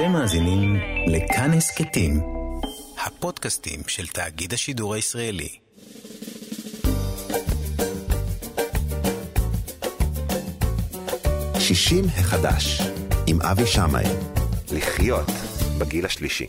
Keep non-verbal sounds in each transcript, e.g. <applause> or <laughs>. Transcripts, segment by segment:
אתם מאזינים לכאן הסכתים, הפודקאסטים של תאגיד השידור הישראלי. שישים החדש, עם אבי שמאי. לחיות בגיל השלישי.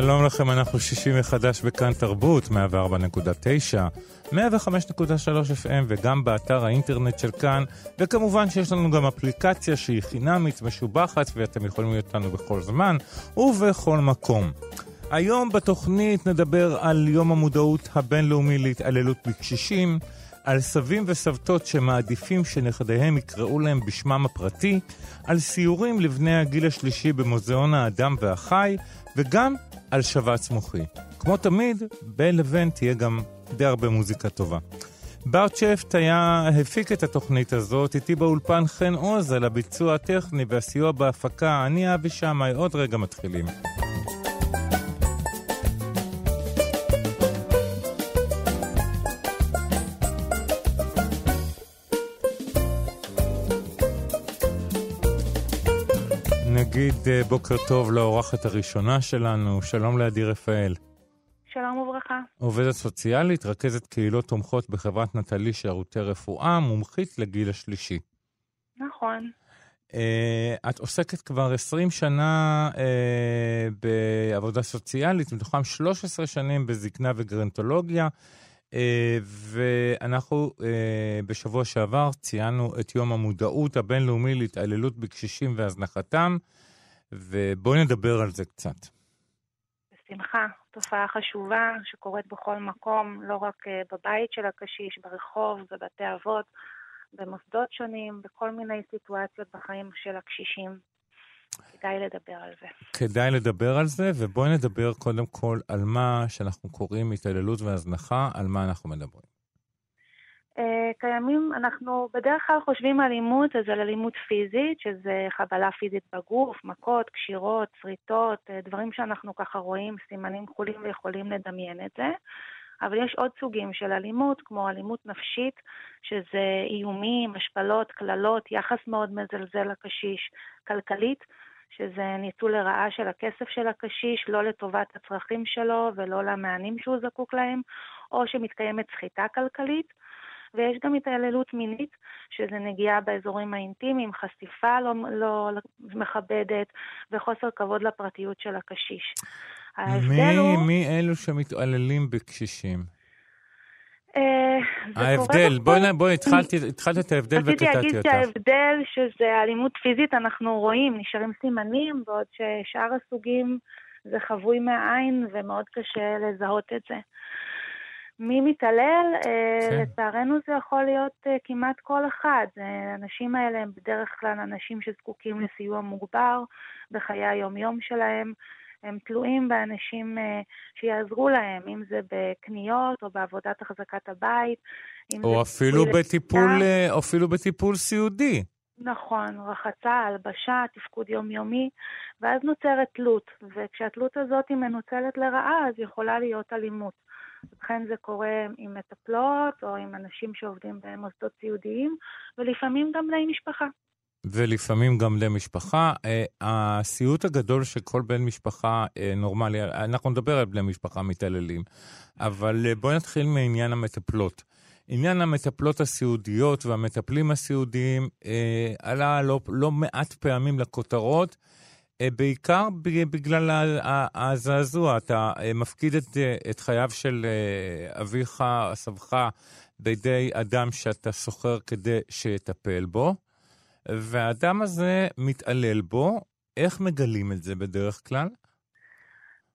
שלום לכם, אנחנו שישי מחדש בכאן תרבות, 104.9, 105.3 FM וגם באתר האינטרנט של כאן, וכמובן שיש לנו גם אפליקציה שהיא חינמית, משובחת, ואתם יכולים להיות איתנו בכל זמן ובכל מקום. היום בתוכנית נדבר על יום המודעות הבינלאומי להתעללות בקשישים, על סבים וסבתות שמעדיפים שנכדיהם יקראו להם בשמם הפרטי, על סיורים לבני הגיל השלישי במוזיאון האדם והחי, וגם על שבץ מוחי. כמו תמיד, בין לבין תהיה גם די הרבה מוזיקה טובה. בארט שפט היה, הפיק את התוכנית הזאת, איתי באולפן חן עוז על הביצוע הטכני והסיוע בהפקה. אני אבי שמאי, עוד רגע מתחילים. נגיד אה, בוקר טוב לאורחת הראשונה שלנו, שלום לעדי רפאל. שלום וברכה. עובדת סוציאלית, רכזת קהילות תומכות בחברת נטלי שירותי רפואה, מומחית לגיל השלישי. נכון. Uh, את עוסקת כבר 20 שנה uh, בעבודה סוציאלית, מתוכם 13 שנים בזקנה וגרנטולוגיה, uh, ואנחנו uh, בשבוע שעבר ציינו את יום המודעות הבינלאומי להתעללות בקשישים והזנחתם. ובואי נדבר על זה קצת. בשמחה. תופעה חשובה שקורית בכל מקום, לא רק אה, בבית של הקשיש, ברחוב, בבתי אבות, במוסדות שונים, בכל מיני סיטואציות בחיים של הקשישים. כדאי לדבר על זה. כדאי לדבר על זה, ובואי נדבר קודם כל על מה שאנחנו קוראים התעללות והזנחה, על מה אנחנו מדברים. אה, קיימים, אנחנו בדרך כלל חושבים על אלימות, אז על אלימות פיזית, שזה חבלה פיזית בגוף, מכות, קשירות, שריטות, אה, דברים שאנחנו ככה רואים, סימנים כחולים ויכולים לדמיין את זה. אבל יש עוד סוגים של אלימות, כמו אלימות נפשית, שזה איומים, השפלות, קללות, יחס מאוד מזלזל לקשיש, כלכלית, שזה ניצול לרעה של הכסף של הקשיש, לא לטובת הצרכים שלו ולא למענים שהוא זקוק להם, או שמתקיימת סחיטה כלכלית. ויש גם התעללות מינית, שזה נגיעה באזורים האינטימיים, חשיפה לא, לא מכבדת וחוסר כבוד לפרטיות של הקשיש. מי, הוא... מי אלו שמתעללים בקשישים? אה, ההבדל, בואי, בואי, התחלת את ההבדל וקטעתי אותך. רציתי להגיד שההבדל שזה אלימות פיזית, אנחנו רואים, נשארים סימנים, בעוד ששאר הסוגים זה חבוי מהעין ומאוד קשה לזהות את זה. מי מתעלל? אה, כן. לצערנו זה יכול להיות אה, כמעט כל אחד. האנשים האלה הם בדרך כלל אנשים שזקוקים לסיוע מוגבר בחיי היום-יום שלהם. הם תלויים באנשים אה, שיעזרו להם, אם זה בקניות או בעבודת החזקת הבית. או אפילו בטיפול, אפילו בטיפול סיעודי. נכון, רחצה, הלבשה, תפקוד יומיומי, ואז נוצרת תלות, וכשהתלות הזאת היא מנוצלת לרעה, אז יכולה להיות אלימות. לכן זה קורה עם מטפלות או עם אנשים שעובדים במוסדות סיעודיים, ולפעמים גם בני משפחה. ולפעמים גם בני משפחה. אה, הסיוט הגדול של כל בן משפחה אה, נורמלי, אנחנו נדבר על בני משפחה מתעללים, אבל אה, בואי נתחיל מעניין המטפלות. עניין המטפלות הסיעודיות והמטפלים הסיעודיים אה, עלה לא, לא מעט פעמים לכותרות. אה, בעיקר בגלל הזעזוע, אתה אה, מפקיד את, אה, את חייו של אביך, סבך, בידי אדם שאתה שוכר כדי שיטפל בו, והאדם הזה מתעלל בו. איך מגלים את זה בדרך כלל?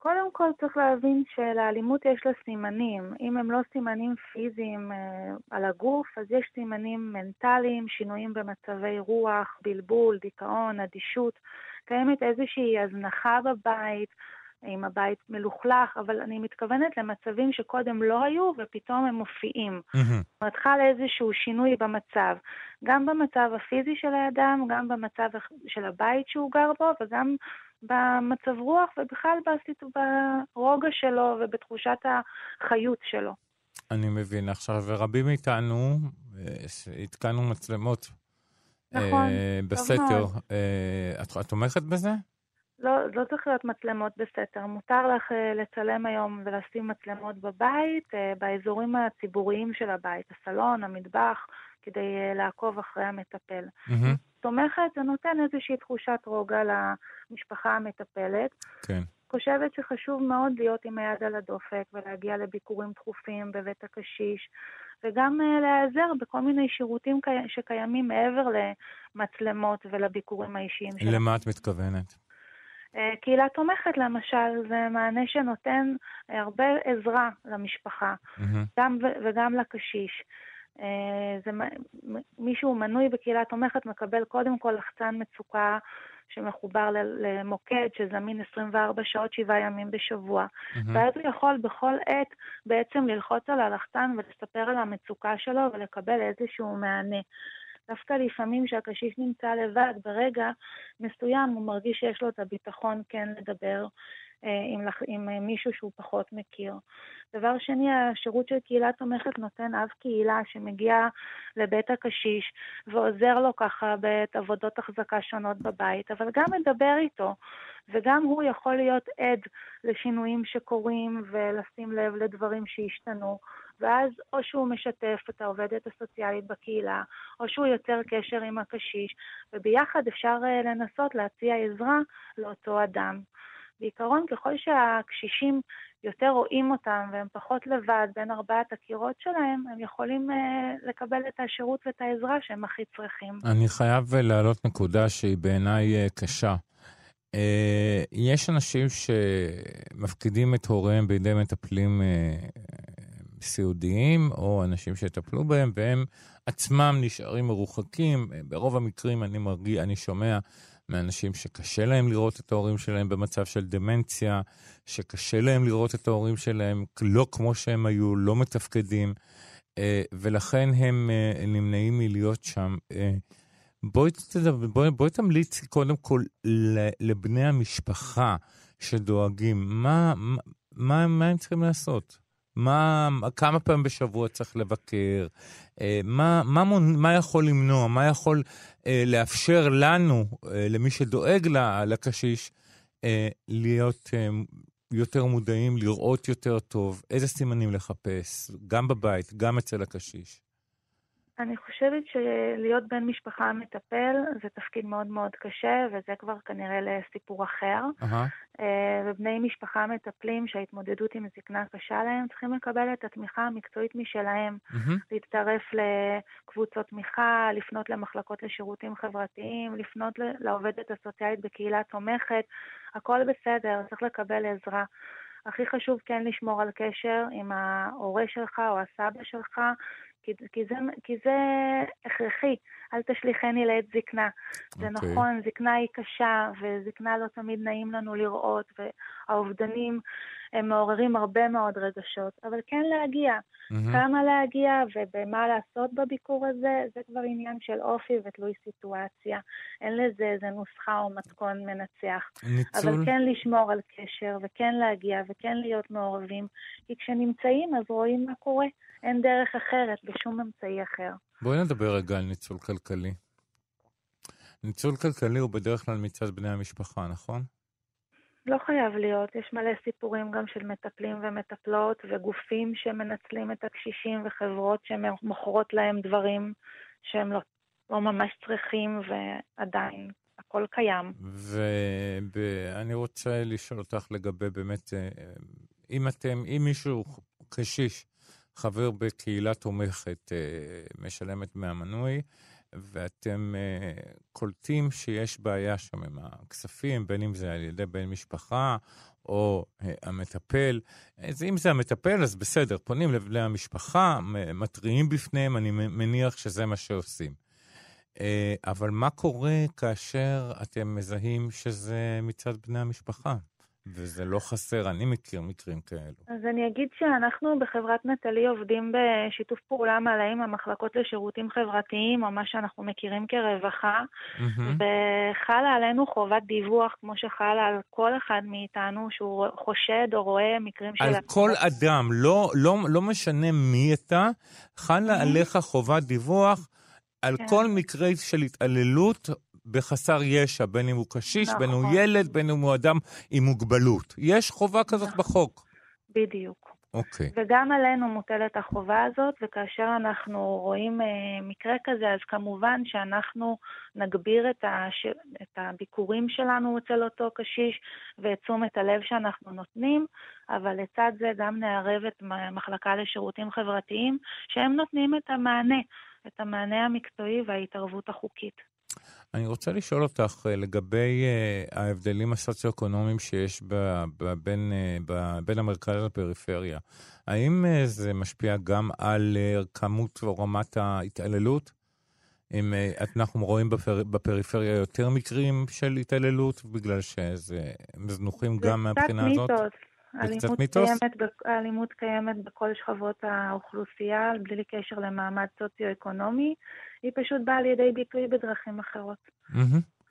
קודם כל צריך להבין שלאלימות יש לה סימנים. אם הם לא סימנים פיזיים אה, על הגוף, אז יש סימנים מנטליים, שינויים במצבי רוח, בלבול, דיכאון, אדישות. קיימת איזושהי הזנחה בבית, אם הבית מלוכלך, אבל אני מתכוונת למצבים שקודם לא היו ופתאום הם מופיעים. זאת אומרת, חל איזשהו שינוי במצב, גם במצב הפיזי של האדם, גם במצב של הבית שהוא גר בו וגם במצב רוח ובכלל בסיטו, ברוגע שלו ובתחושת החיות שלו. אני מבין. עכשיו, ורבים מאיתנו, אה, התקנו מצלמות נכון, אה, בסתר. אה, את, את תומכת בזה? לא, לא צריך להיות מצלמות בסתר. מותר לך אה, לצלם היום ולשים מצלמות בבית, באזורים הציבוריים של הבית, הסלון, המטבח, כדי לעקוב אחרי המטפל. Mm-hmm. תומכת, זה נותן איזושהי תחושת רוגע למשפחה המטפלת. כן. חושבת שחשוב מאוד להיות עם היד על הדופק ולהגיע לביקורים תכופים בבית הקשיש, וגם uh, להיעזר בכל מיני שירותים קי... שקיימים מעבר למצלמות ולביקורים האישיים שלנו. למה את מתכוונת? קהילה תומכת למשל, זה מענה שנותן uh, הרבה עזרה למשפחה, Mm-hmm. גם ו- וגם לקשיש. זה, מישהו מנוי בקהילה תומכת מקבל קודם כל לחצן מצוקה שמחובר למוקד שזמין 24 שעות, 7 ימים בשבוע. Mm-hmm. ואז הוא יכול בכל עת בעצם ללחוץ על הלחצן ולספר על המצוקה שלו ולקבל איזשהו מענה. דווקא לפעמים שהקשיש נמצא לבד, ברגע מסוים הוא מרגיש שיש לו את הביטחון כן לדבר עם, עם מישהו שהוא פחות מכיר. דבר שני, השירות של קהילה תומכת נותן אב קהילה שמגיע לבית הקשיש ועוזר לו ככה בעת עבודות החזקה שונות בבית, אבל גם מדבר איתו, וגם הוא יכול להיות עד לשינויים שקורים ולשים לב לדברים שהשתנו. ואז או שהוא משתף את העובדת הסוציאלית בקהילה, או שהוא יוצר קשר עם הקשיש, וביחד אפשר אה, לנסות להציע עזרה לאותו אדם. בעיקרון, ככל שהקשישים יותר רואים אותם והם פחות לבד בין ארבעת הקירות שלהם, הם יכולים uh, לקבל את השירות ואת העזרה שהם הכי צריכים. אני חייב להעלות נקודה שהיא בעיניי uh, קשה. Uh, יש אנשים שמפקידים את הוריהם בידי מטפלים uh, סיעודיים, או אנשים שיטפלו בהם, והם עצמם נשארים מרוחקים. ברוב המקרים אני מרגיע, אני שומע מאנשים שקשה להם לראות את ההורים שלהם במצב של דמנציה, שקשה להם לראות את ההורים שלהם לא כמו שהם היו, לא מתפקדים, אה, ולכן הם אה, נמנעים מלהיות שם. אה, בואי, בואי, בואי תמליץ קודם כל לבני המשפחה שדואגים, מה, מה, מה הם צריכים לעשות? מה, כמה פעמים בשבוע צריך לבקר? מה, מה, מה יכול למנוע? מה יכול לאפשר לנו, אה, למי שדואג לקשיש, אה, להיות יותר מודעים, לראות יותר טוב, איזה סימנים לחפש, גם בבית, גם אצל הקשיש. אני חושבת שלהיות בן משפחה מטפל זה תפקיד מאוד מאוד קשה, וזה כבר כנראה לסיפור אחר. Uh-huh. ובני משפחה מטפלים שההתמודדות עם זקנה קשה להם, צריכים לקבל את התמיכה המקצועית משלהם. Uh-huh. להצטרף לקבוצות תמיכה, לפנות למחלקות לשירותים חברתיים, לפנות לעובדת הסוציאלית בקהילה תומכת. הכל בסדר, צריך לקבל עזרה. הכי חשוב כן לשמור על קשר עם ההורה שלך או הסבא שלך, כי, כי, זה, כי זה הכרחי, אל תשליכני לעת זקנה. Okay. זה אוקיי. נכון, זקנה היא קשה, וזקנה לא תמיד נעים לנו לראות, והאובדנים הם מעוררים הרבה מאוד רגשות, אבל כן להגיע. Mm-hmm. כמה להגיע ובמה לעשות בביקור הזה, זה כבר עניין של אופי ותלוי סיטואציה. אין לזה איזה נוסחה או מתכון מנצח. ניצול. אבל כן לשמור על קשר, וכן להגיע, וכן להיות מעורבים, כי כשנמצאים אז רואים מה קורה. אין דרך אחרת בשום אמצעי אחר. בואי נדבר רגע על ניצול כלכלי. ניצול כלכלי הוא בדרך כלל מצד בני המשפחה, נכון? לא חייב להיות, יש מלא סיפורים גם של מטפלים ומטפלות וגופים שמנצלים את הקשישים וחברות שמוכרות להם דברים שהם לא, לא ממש צריכים ועדיין הכל קיים. ואני רוצה לשאול אותך לגבי באמת, אה, אם אתם, אם מישהו קשיש חבר בקהילה תומכת, אה, משלמת מהמנוי, ואתם uh, קולטים שיש בעיה שם עם הכספים, בין אם זה על ידי בן משפחה או uh, המטפל. אז אם זה המטפל, אז בסדר, פונים לבני המשפחה, מתריעים בפניהם, אני מניח שזה מה שעושים. אבל מה קורה כאשר אתם מזהים שזה מצד בני המשפחה? וזה לא חסר, אני מכיר מקרים כאלו. אז אני אגיד שאנחנו בחברת נטלי עובדים בשיתוף פעולה מלא עם המחלקות לשירותים חברתיים, או מה שאנחנו מכירים כרווחה, mm-hmm. וחלה עלינו חובת דיווח, כמו שחלה על כל אחד מאיתנו, שהוא חושד או רואה מקרים של... על כל אדם, לא, לא, לא משנה מי אתה, חלה mm-hmm. עליך חובת דיווח. על כן. כל מקרה של התעללות בחסר ישע, בין אם הוא קשיש, נכון. בין אם הוא ילד, בין אם הוא אדם עם מוגבלות. יש חובה כזאת נכון. בחוק. בדיוק. אוקיי. וגם עלינו מוטלת החובה הזאת, וכאשר אנחנו רואים אה, מקרה כזה, אז כמובן שאנחנו נגביר את, הש... את הביקורים שלנו אצל אותו קשיש ואת תשומת הלב שאנחנו נותנים, אבל לצד זה גם נערב את המחלקה לשירותים חברתיים, שהם נותנים את המענה, את המענה המקצועי וההתערבות החוקית. אני רוצה לשאול אותך אה, לגבי uh, ההבדלים הסוציו-אקונומיים שיש ב, ב, בין, ב, בין המרכז לפריפריה. האם זה משפיע גם על כמות או רמת ההתעללות? אם אנחנו רואים בפר, בפריפריה יותר מקרים של התעללות, בגלל שזה זנוחים גם מהבחינה הזאת? זה קצת מיתוס. האלימות קיימת בכל שכבות האוכלוסייה, בלי קשר למעמד סוציו-אקונומי. היא פשוט באה לידי ביטוי בדרכים אחרות.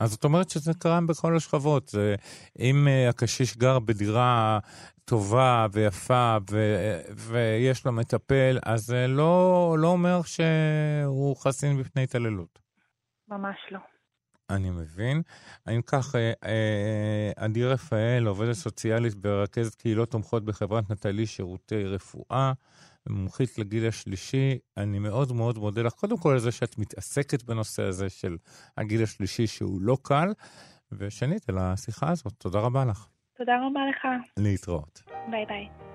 אז זאת אומרת שזה קיים בכל השכבות. זה, אם uh, הקשיש גר בדירה טובה ויפה ו- ויש לו מטפל, אז זה לא, לא אומר שהוא חסין בפני התעללות. ממש לא. אני מבין. אם כך, אה, אה, עדי רפאל, עובדת סוציאלית ורכזת קהילות תומכות בחברת נטלי שירותי רפואה. מומחית לגיל השלישי. אני מאוד מאוד מודה לך, קודם כל על זה שאת מתעסקת בנושא הזה של הגיל השלישי, שהוא לא קל, ושנית, על השיחה הזאת. תודה רבה לך. תודה רבה לך. להתראות. ביי ביי.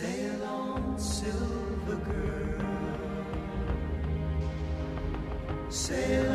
Sail on, silver girl. Sail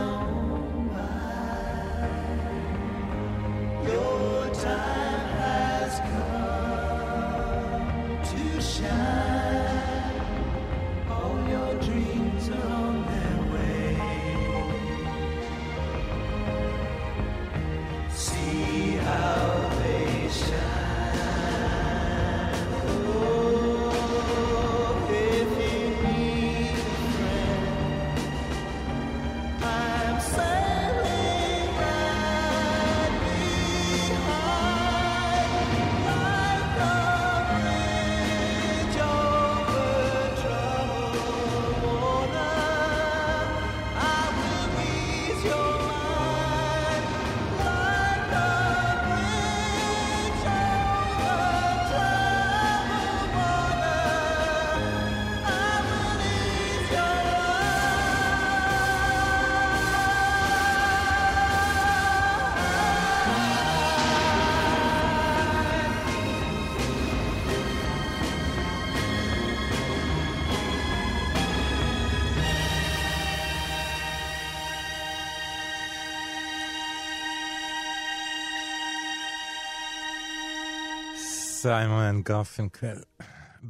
סיימון גרפינקל,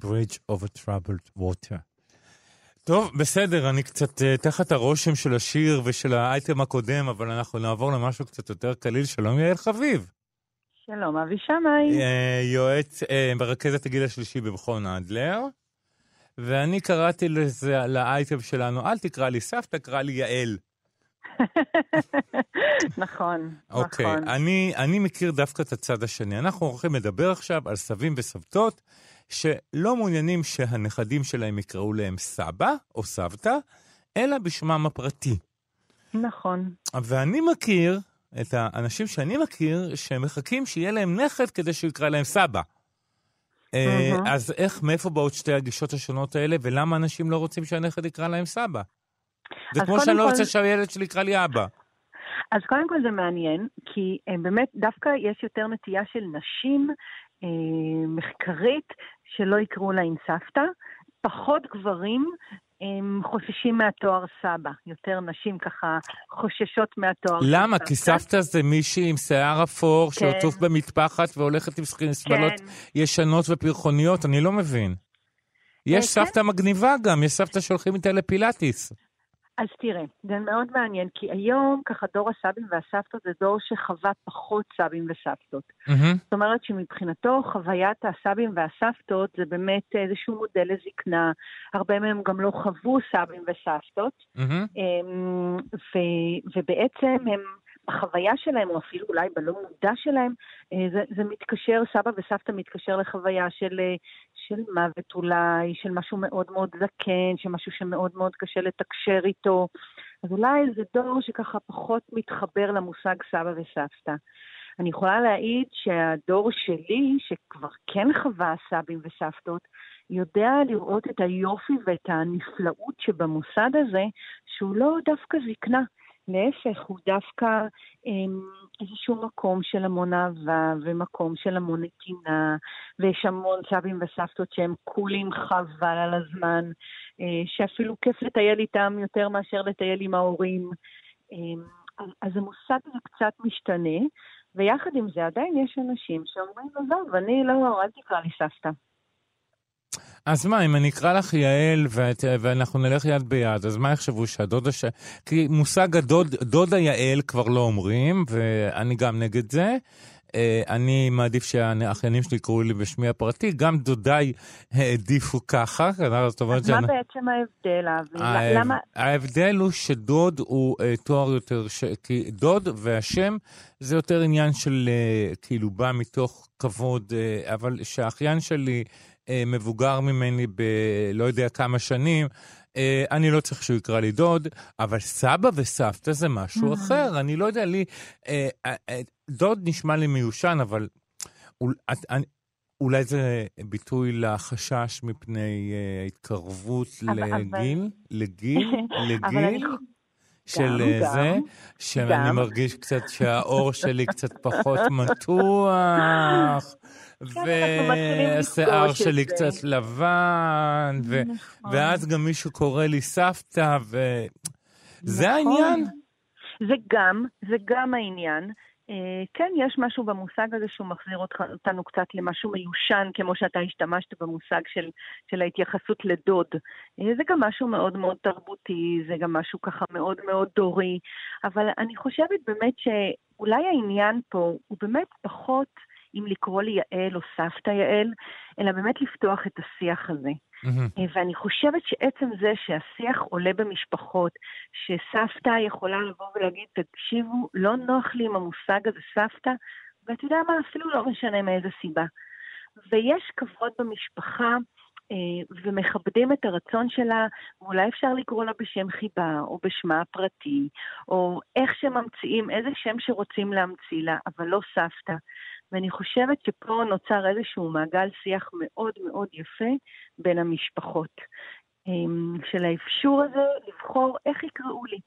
Bridge over Troubled Water. טוב, בסדר, אני קצת אה, תחת הרושם של השיר ושל האייטם הקודם, אבל אנחנו נעבור למשהו קצת יותר קליל. שלום, יעל חביב. שלום, אבי שמאי. אה, יועץ, אה, מרכזת הגיל השלישי במכון אדלר, ואני קראתי לזה, לאייטם שלנו, אל תקרא לי סבתא, קרא לי יעל. <laughs> נכון, אוקיי, נכון. אני, אני מכיר דווקא את הצד השני. אנחנו הולכים לדבר עכשיו על סבים וסבתות שלא מעוניינים שהנכדים שלהם יקראו להם סבא או סבתא, אלא בשמם הפרטי. נכון. ואני מכיר את האנשים שאני מכיר שמחכים שיהיה להם נכד כדי שהוא יקרא להם סבא. מהמם. אז איך, מאיפה באות שתי הגישות השונות האלה, ולמה אנשים לא רוצים שהנכד יקרא להם סבא? זה כמו שאני לא רוצה שהילד שלי יקרא לי אבא. אז קודם כל זה מעניין, כי אה, באמת דווקא יש יותר נטייה של נשים אה, מחקרית שלא יקראו להן סבתא, פחות גברים הם חוששים מהתואר סבא, יותר נשים ככה חוששות מהתואר של למה? כי סבתא זה מישהי עם שיער אפור כן. שעטוף במטפחת והולכת עם שמלות כן. ישנות ופרחוניות, אני לא מבין. יש כן. סבתא מגניבה גם, יש סבתא שהולכים איתה לפילאטיס. אז תראה, זה מאוד מעניין, כי היום ככה דור הסבים והסבתות זה דור שחווה פחות סבים וסבתות. מהמם. זאת אומרת שמבחינתו חוויית הסבים והסבתות זה באמת איזשהו מודל לזקנה. הרבה מהם גם לא חוו סבים וסבתות. אמ, ו- ובעצם הם, בחוויה שלהם, או אפילו אולי בלא מודע שלהם, אה, זה, זה מתקשר, סבא וסבתא מתקשר לחוויה של, אה, של מוות אולי, של משהו מאוד מאוד זקן, של משהו שמאוד מאוד קשה לתקשר איתו. אז אולי זה דור שככה פחות מתחבר למושג סבא וסבתא. אני יכולה להעיד שהדור שלי, שכבר כן חווה סבים וסבתות, יודע לראות את היופי ואת הנפלאות שבמוסד הזה, שהוא לא דווקא זקנה. להפך, הוא דווקא אמ, איזשהו מקום של המון אהבה ומקום של המון נתינה, ויש המון סבים וסבתות שהם קולים חבל על הזמן, אה, שאפילו כיף לטייל איתם יותר מאשר לטייל עם ההורים. אמ, אז המוסד הזה קצת משתנה, ויחד עם זה עדיין יש אנשים שאומרים, עזוב, אני לא, אל תקרא לי סבתא. אז מה, אם אני אקרא לך יעל ואת, ואנחנו נלך יד ביד, אז מה יחשבו שהדודה ש... כי מושג הדוד, דודה יעל כבר לא אומרים, ואני גם נגד זה. אה, אני מעדיף שהאחיינים שלי יקראו לי בשמי הפרטי, גם דודיי העדיפו ככה. זאת אומרת אז מה שאני- בעצם ההבדל, אבי? למה... ההבדל הוא שדוד הוא אה, תואר יותר, ש... כי דוד והשם זה יותר עניין של אה, כאילו בא מתוך כבוד, אבל שהאחיין שלי מבוגר ממני ב... לא יודע כמה שנים, אה, אני לא צריך שהוא יקרא לי דוד, אבל סבא וסבתא זה משהו Mm. אחר, אני לא יודע לי, אה, אה, אה, דוד נשמע לי מיושן, אבל אולי זה ביטוי לחשש מפני אה, התקרבות לגיל, לגיל, <laughs> לגיל. של גם, אה, גם, זה, שאני גם. מרגיש קצת שהאור שלי קצת פחות <laughs> מתוח, והשיער לפגוש את שלי. קצת לבן, ו- נכון. ואז גם מישהו קורא לי סבתא, ו... זה נכון. העניין? זה גם, זה גם העניין. אה, כן, יש משהו במושג הזה שהוא מחזיר אותנו קצת למשהו מיושן, כמו שאתה השתמשת במושג של, של ההתייחסות לדוד. אה, זה גם משהו מאוד מאוד תרבותי, זה גם משהו ככה מאוד מאוד דורי, אבל אני חושבת באמת שאולי העניין פה הוא באמת פחות אם לקרוא לי יעל או סבתא יעל, אלא באמת לפתוח את השיח הזה. אה, ואני חושבת שעצם זה שהשיח עולה במשפחות, שסבתא יכולה לבוא ולהגיד, תקשיבו, לא נוח לי עם המושג הזה סבתא, ואתה יודע מה, אפילו לא משנה מאיזה סיבה. ויש כבוד במשפחה, ומכבדים את הרצון שלה, ואולי אפשר לקרוא לה בשם חיבה, או בשמה הפרטי, או איך שממציאים, איזה שם שרוצים להמציא לה, אבל לא סבתא. ואני חושבת שפה נוצר איזשהו מעגל שיח מאוד מאוד יפה בין המשפחות. אמ, של האפשור הזה לבחור איך יקראו לי.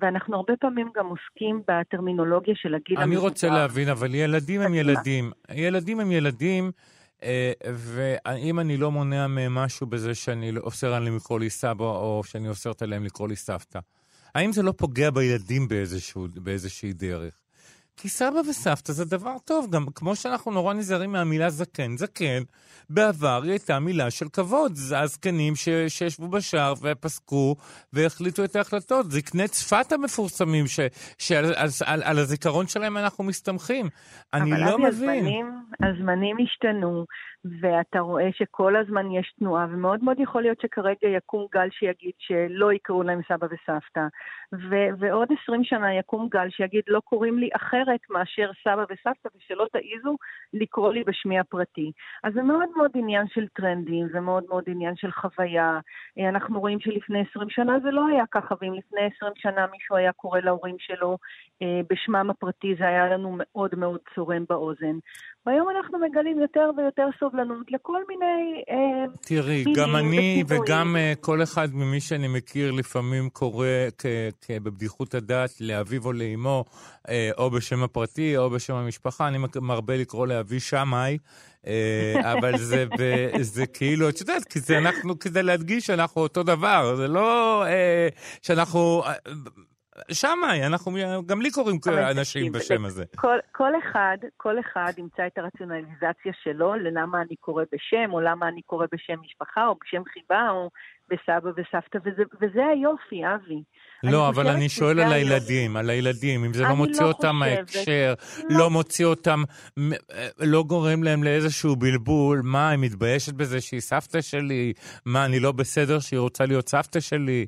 ואנחנו הרבה פעמים גם עוסקים בטרמינולוגיה של הגיל אני רוצה המבוגר. להבין, אבל ילדים הם. ילדים. ילדים הם ילדים, אה, ואם אני לא מונע מהם משהו בזה שאני לא- אוסר עליהם לקרוא לי סבא, או שאני אוסרת עליהם לקרוא לי סבתא, האם זה לא פוגע בילדים באיזשהו, באיזושהי דרך? כי סבא וסבתא זה דבר טוב, גם כמו שאנחנו נורא נזהרים מהמילה זקן. זקן, בעבר היא הייתה מילה של כבוד. זה הזקנים ש- שישבו בשער ופסקו והחליטו את ההחלטות. זקני צפת המפורסמים, ש- שעל על, על, על הזיכרון שלהם אנחנו מסתמכים. אני אבל לא מבין. הזמנים, הזמנים השתנו, ואתה רואה שכל הזמן יש תנועה, ומאוד מאוד יכול להיות שכרגע יקום גל שיגיד שלא יקראו להם סבא וסבתא, ו- ועוד 20 שנה יקום גל שיגיד לא קוראים לי אחרת מאשר סבא וסבתא, ושלא תעיזו לקרוא לי בשמי הפרטי. אז זה מאוד מאוד עניין של טרנדים, זה מאוד מאוד עניין של חוויה. אה, אנחנו רואים שלפני 20 שנה זה לא היה ככה, ואם לפני 20 שנה מישהו היה קורא להורים שלו אה, בשמם הפרטי, זה היה לנו מאוד מאוד צורם באוזן. והיום אנחנו מגלים יותר ויותר סובלנות לכל מיני... אה, תראי, גם אני. וגם uh, כל אחד ממי שאני מכיר לפעמים קורא בבדיחות הדעת לאביו או לאמו, uh, או בשם הפרטי או בשם המשפחה. אני מרבה לקרוא לאבי שמאי, <laughs> אבל זה, זה כאילו, את יודעת, כי זה אנחנו, כדי להדגיש שאנחנו אותו דבר, זה לא שאנחנו... שמאי, אנחנו, גם לי קוראים אנשים בשם הזה. כל, כל אחד, כל אחד ימצא את הרציונליזציה שלו ללמה אני קורא בשם, או למה אני קורא בשם משפחה, או בשם חיבה, או בסבא וסבתא, וזה, וזה היופי, אבי. לא, אבל אני שואל על. הילדים, על הילדים, אם זה לא מוציא לא אותם. מההקשר, לא. לא מוציא אותם, מ- אה, לא גורם להם לאיזשהו בלבול, מה, היא מתביישת בזה שהיא סבתא שלי? מה, אני לא בסדר שהיא רוצה להיות סבתא שלי?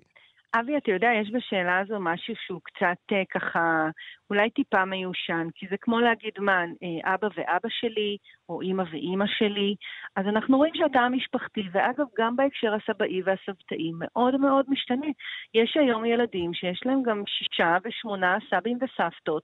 אבי, אתה יודע, יש בשאלה הזו משהו שהוא קצת אה, ככה, אולי טיפה מיושן, כי זה כמו להגיד מה, אה, אבא ואבא שלי, או אימא ואימא שלי, אז אנחנו רואים שהתא המשפחתי, ואגב, גם בהקשר הסבאי והסבתאי, מאוד מאוד משתנה. יש היום ילדים שיש להם גם שישה ושמונה סבים וסבתות,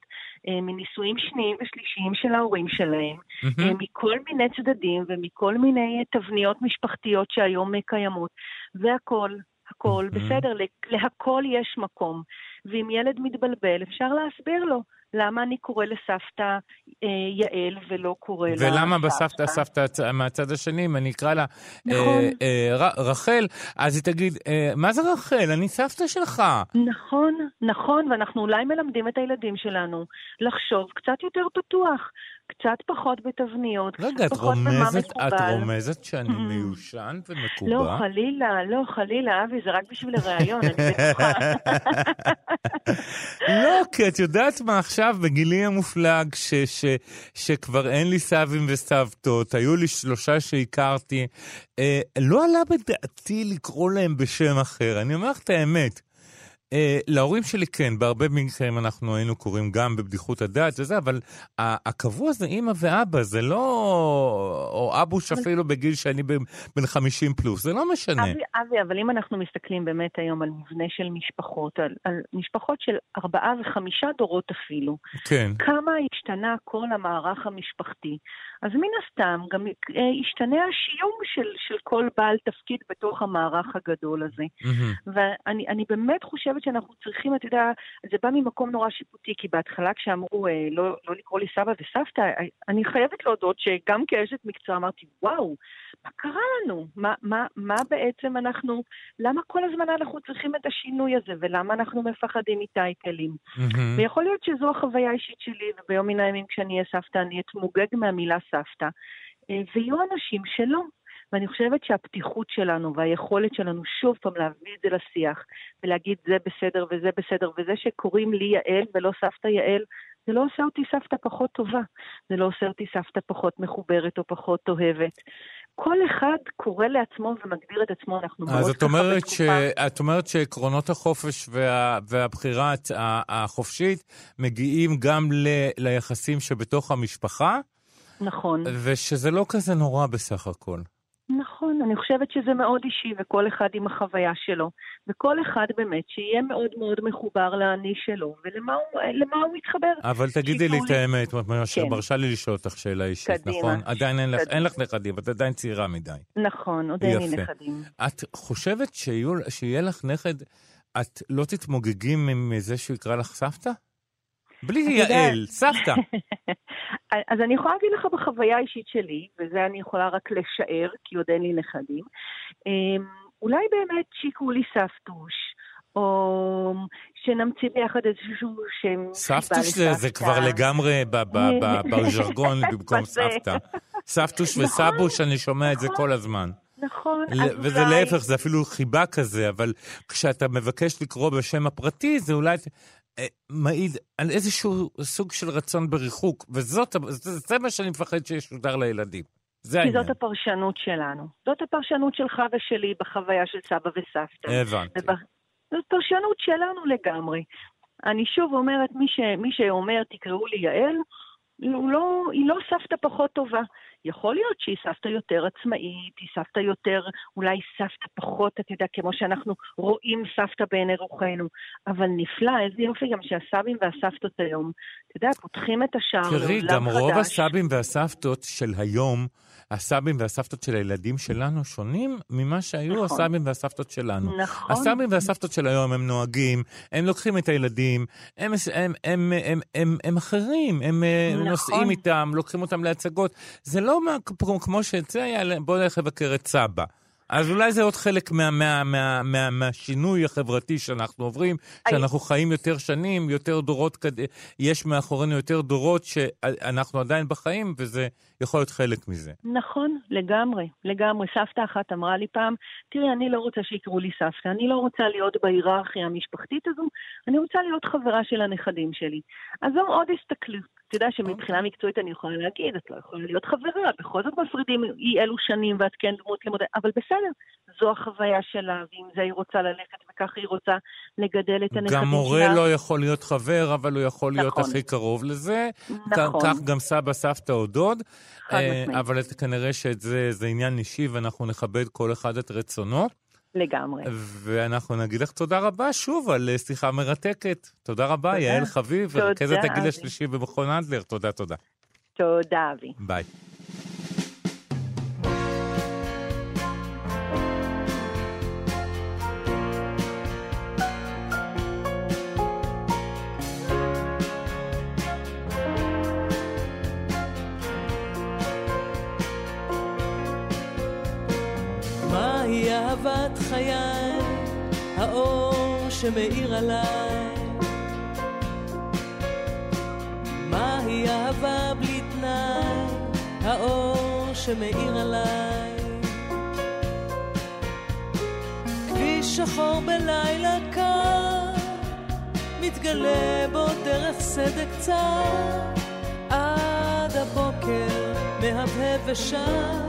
אה, מנישואים שניים ושלישיים של ההורים שלהם, אה. מכל מיני צדדים ומכל מיני תבניות משפחתיות שהיום קיימות, והכל, הכל, מהמם. בסדר, להכל יש מקום. ואם ילד מתבלבל, אפשר להסביר לו למה אני קורא לסבתא אה, יעל ולא קורא לה ולמה בסבתא, סבתא הצ- מהצד השני, אם אני אקרא לה נכון. אה, אה, ר- רחל, אז היא תגיד, אה, מה זה רחל? אני סבתא שלך. נכון, נכון, ואנחנו אולי מלמדים את הילדים שלנו לחשוב קצת יותר פתוח, קצת פחות בתבניות, רגע, קצת את פחות במה רומזת, את מקובל. רומזת שאני Mm. מיושן לא, ומקובע? חלילה, לא, חלילה, אבי, זה רק בשביל הראיון, אני בטוחה. <laughs> לא, כי את יודעת מה עכשיו, בגילי המופלג, ש, ש, שכבר אין לי סבים וסבתות, היו לי שלושה שהכרתי, אה, לא עלה בדעתי לקרוא להם בשם אחר. אני אומר לך את האמת. אה, להורים שלי כן, בהרבה מקרים אנחנו היינו קוראים גם בבדיחות הדעת וזה, אבל הקבוע זה אימא ואבא, זה לא... או אבוש אפילו בגיל שאני בן בן 50 פלוס, זה לא משנה. אבי, אבי, אבל אם אנחנו מסתכלים באמת היום על מבנה של משפחות, על, על משפחות של ארבעה וחמישה דורות אפילו, כן. כמה השתנה כל המערך המשפחתי. אז מן הסתם גם אה, ישתנה השיום של, של כל בעל תפקיד בתוך המערך הגדול הזה. מהמם. ואני אני באמת חושבת חושבת שאנחנו צריכים, אתה יודע, זה בא ממקום נורא שיפוטי, כי בהתחלה כשאמרו אה, לא, לא לקרוא לי סבא וסבתא, אה, אני חייבת להודות שגם כאשת מקצוע אמרתי, וואו, מה קרה לנו? מה, מה, מה בעצם אנחנו, למה כל הזמן אנחנו צריכים את השינוי הזה, ולמה אנחנו מפחדים מטייטלים? מהמם. ויכול להיות שזו החוויה האישית שלי, וביום מן הימים כשאני אהיה סבתא, אני אתמוגג מהמילה סבתא. אה, ויהיו אנשים שלא. ואני חושבת שהפתיחות שלנו והיכולת שלנו שוב פעם להביא את זה לשיח ולהגיד זה בסדר וזה בסדר, וזה שקוראים לי יעל ולא סבתא יעל, זה לא עושה אותי סבתא פחות טובה, זה לא עושה אותי סבתא פחות מחוברת או פחות אוהבת. כל אחד קורא לעצמו ומגדיר את עצמו, אנחנו מאוד אז את אומרת, ש... את אומרת שעקרונות החופש וה... והבחירה החופשית מגיעים גם ל... ליחסים שבתוך המשפחה, נכון. ושזה לא כזה נורא בסך הכל. נכון, אני חושבת שזה מאוד אישי, וכל אחד עם החוויה שלו. וכל אחד באמת שיהיה מאוד מאוד מחובר לאני שלו, ולמה הוא, הוא מתחבר. אבל תגידי לי את האמת, כן. מרשה לי לשאול אותך שאלה אישית, קדימה. נכון? עדיין אין לך. אין לך נכדים, את עדיין צעירה מדי. נכון, עוד אין לי. נכדים. את חושבת שיהיו, שיהיה לך נכד, את לא תתמוגגי מזה שהוא יקרא לך סבתא? בלי יעל, סבתא. <laughs> אז אני יכולה להגיד לך בחוויה האישית שלי, וזה אני יכולה רק לשער, כי עוד אין לי נכדים, אמ, אולי באמת שיקראו לי סבתוש, או שנמציא ביחד איזשהו שם סבתוש זה, זה. כבר לגמרי ב- <laughs> בז'רגון במקום. <laughs> סבתא. סבתוש נכון. וסבוש, אני שומע את זה נכון. כל הזמן. נכון, וזה אולי- להפך, זה אפילו חיבה כזה, אבל כשאתה מבקש לקרוא בשם הפרטי, זה אולי מעיד על איזשהו סוג של רצון בריחוק, וזאת, זה, זה מה שאני מפחד שישודר לילדים. זה כי העניין. זאת הפרשנות שלנו. זאת הפרשנות שלך ושלי בחוויה של סבא וסבתא. הבנתי. וב... זאת פרשנות שלנו לגמרי. אני שוב אומרת, מי, ש... מי שאומר תקראו לי יעל, לא, היא לא סבתא פחות טובה. יכול להיות שהיא סבתא יותר עצמאית, היא סבתא יותר, אולי סבתא פחות, אתה יודע, כמו שאנחנו רואים סבתא בעיני רוחנו. אבל נפלא, איזה יופי גם שהסבים והסבתות היום, אתה יודע, פותחים את השער לעולם תראי, חדש. גם רוב הסבים והסבתות של היום, הסבים והסבתות של הילדים שלנו שונים ממה שהיו נכון. הסבים והסבתות שלנו. נכון. הסבים והסבתות של היום הם נועגים, הם לוקחים את הילדים, הם, הם, הם, הם, הם, הם אחרים, הם אה, נכון. נוסעים איתם, לוקחים אותם להצגות. זה לא מה, כמו- כמו שזה היה, בוא נלך לבקר את סבא. אז אולי זה עוד חלק מה, מה, מה, מה, מהשינוי החברתי שאנחנו עוברים, שאנחנו חיים יותר שנים, יותר דורות. יש מאחורינו יותר דורות שאנחנו עדיין בחיים, וזה יכול להיות חלק מזה. נכון, לגמרי, לגמרי. סבתא אחת אמרה לי פעם, תראי, אני לא רוצה שיקראו לי סבתא, אני לא רוצה להיות בהיררכיה המשפחתית הזו, אני רוצה להיות חברה של הנכדים שלי. אז זו עוד הסתכלות. אתה יודע שמבחינה מקצועית אני יכולה להגיד, את לא יכולה להיות חברה, בכל זאת מפרידים אי אלו שנים ואת כן דמות לימודי, אבל בסדר, זו החוויה שלה, ועם זה היא רוצה ללכת וככה היא רוצה לגדל את הנכדים שלה. גם מורה לא יכול להיות חבר, אבל הוא יכול להיות נכון. הכי קרוב לזה. נכון. כך גם סבא, סבתא או דוד. חד אה, משמעית. אבל כנראה שזה זה עניין אישי, ואנחנו נכבד כל אחד את רצונו. לגמרי. ואנחנו נגיד לך תודה רבה שוב על אה, שיחה מרתקת. תודה רבה, תודה. יעל חביב, רכזת הגיל. השלישי במכון אנדלר. תודה, תודה. תודה, אבי. ביי. אהבת חיי, האור שמאיר עליי? מהי אהבה בלי תנאי, האור שמאיר עליי? כביש שחור בלילה קר, מתגלה בו דרך סדק צר, עד הבוקר מהבהב ושב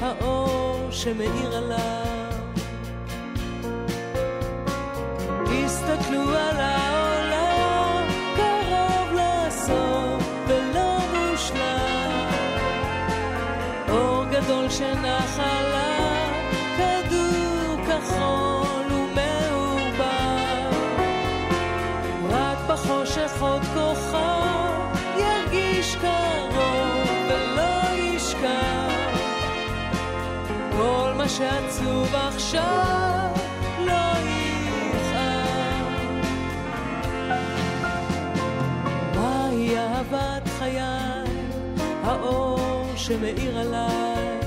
האור שמאיר עליו. הסתכלו על העולם, קרוב לסוף ולא מושלם. אור גדול שנח עליו, כדור כחול ומעורבב. רק בחושך עוד כוכב ירגיש קרוב ולא ישכח. כל מה שעצוב עכשיו שמאיר עליי.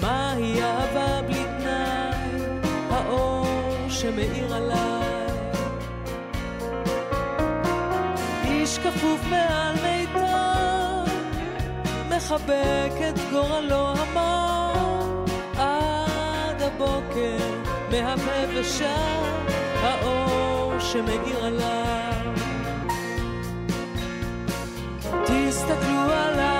מהי אהבה בלי תנאי, האור שמאיר עליי. איש כפוף מעל מיתר, מחבק את גורלו המר, עד הבוקר מהבהב ושר, האור שמאיר עליו. תסתכלו על העולם,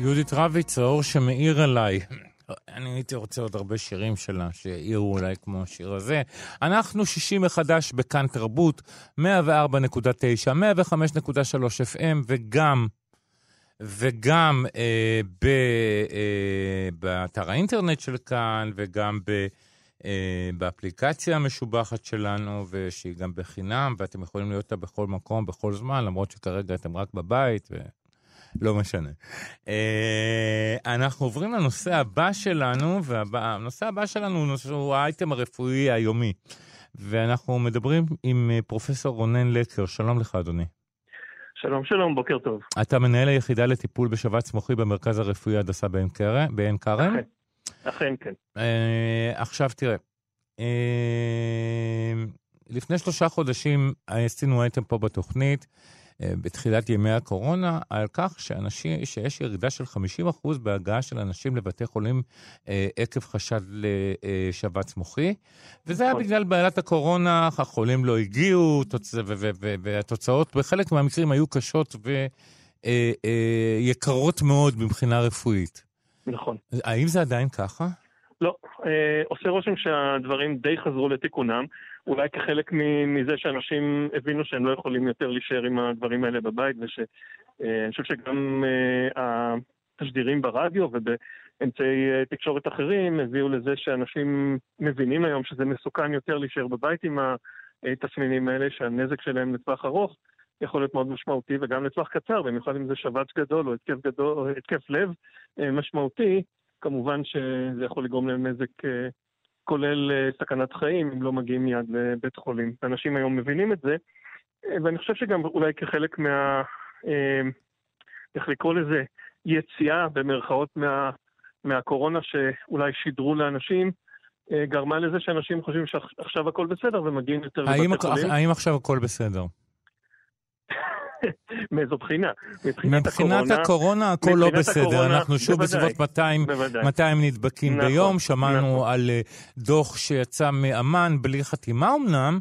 יהודית רביץ, האור שמאיר עליי. אני הייתי רוצה עוד הרבה שירים שלה, שיאירו אולי כמו השיר הזה. אנחנו שישי מחדש בכאן תרבות, 104.9, 105.3 FM, וגם, וגם אה, ב, אה, באתר האינטרנט של כאן, וגם ב... אה, באפליקציה המשובחת שלנו, ושהיא גם בחינם, ואתם יכולים להיות אותה בכל מקום, בכל זמן, למרות שכרגע אתם רק בבית, ולא משנה. אה, אנחנו עוברים לנושא הבא שלנו, והנושא הבא שלנו הוא האייטם הרפואי היומי. ואנחנו מדברים עם אה, פרופסור רונן לקר, שלום לך אדוני. שלום, שלום, בוקר טוב. אתה מנהל היחידה לטיפול בשבץ מוחי במרכז הרפואי הדסה בעין כרם-. אכן. אכן כן. אה, עכשיו תראה, אה, לפני שלושה חודשים עשינו אייטם פה בתוכנית, בתחילת ימי הקורונה, על כך שאנשים, שיש ירידה של 50% בהגעה של אנשים לבתי חולים אה, עקב חשד לשבץ מוחי, וזה היה נכון. בגלל בעיית הקורונה, החולים לא הגיעו, תוצ... ו- ו- ו- והתוצאות בחלק מהמקרים היו קשות ויקרות מאוד מבחינה רפואית. נכון. האם זה עדיין ככה? לא, אה, עושה רושם שהדברים די חזרו לתיקונם, אולי כחלק מזה שאנשים הבינו שהם לא יכולים יותר להישאר עם הדברים האלה בבית, ושאני חושב שגם אה, התשדירים ברדיו ובאמצעי אה, תקשורת אחרים הביאו לזה שאנשים מבינים היום שזה מסוכן יותר להישאר בבית עם התסמינים האלה, שהנזק שלהם לטווח ארוך יכול להיות מאוד משמעותי, וגם לטווח קצר, במיוחד אם זה שבץ גדול או התקף, גדול, או התקף לב אה, משמעותי, כמובן שזה יכול לגרום להם נזק אה, כולל אה, סכנת חיים אם לא מגיעים מיד לבית חולים. אנשים היום מבינים את זה, אה, ואני חושב שגם אולי כחלק מה... אה, איך לקרוא לזה? יציאה במרכאות מה, מהקורונה שאולי שידרו לאנשים, גרמה לזה שאנשים חושבים שעכשיו הכל בסדר ומגיעים יותר לבתי חולים. האם עכשיו הכל בסדר? מאיזו בחינה? מבחינת מבחינת הקורונה, הקורונה הכל לא בסדר. הקורונה, אנחנו שוב בוודאי. בסביבות 200, בוודאי. 200 נדבקים נכון, ביום. שמענו נכון. על אה, דוח שיצא מאמ"ן, בלי חתימה אמנם,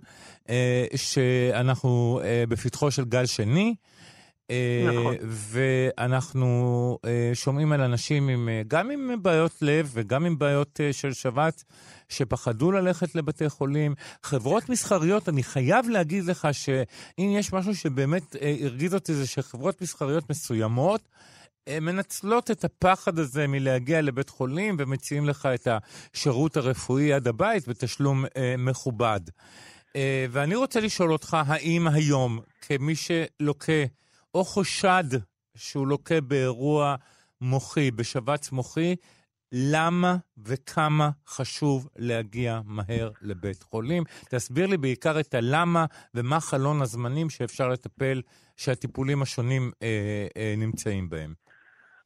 אה, שאנחנו אה, בפתחו של גל שני. נכון. ואנחנו שומעים על אנשים עם, גם עם בעיות לב וגם עם בעיות של שבץ, שפחדו ללכת לבתי חולים. חברות מסחריות, אני חייב להגיד לך שאם יש משהו שבאמת אה, הרגיז אותי, זה שחברות מסחריות מסוימות, אה, מנצלות את הפחד הזה מלהגיע לבית חולים ומציעים לך את השירות הרפואי עד הבית בתשלום אה, מכובד. אה, ואני רוצה לשאול אותך, האם היום, כמי שלוקה או חושד שהוא לוקה באירוע מוחי, בשבץ מוחי, למה וכמה חשוב להגיע מהר לבית חולים? תסביר לי בעיקר את הלמה ומה חלון הזמנים שאפשר לטפל, שהטיפולים השונים אה, אה, נמצאים בהם.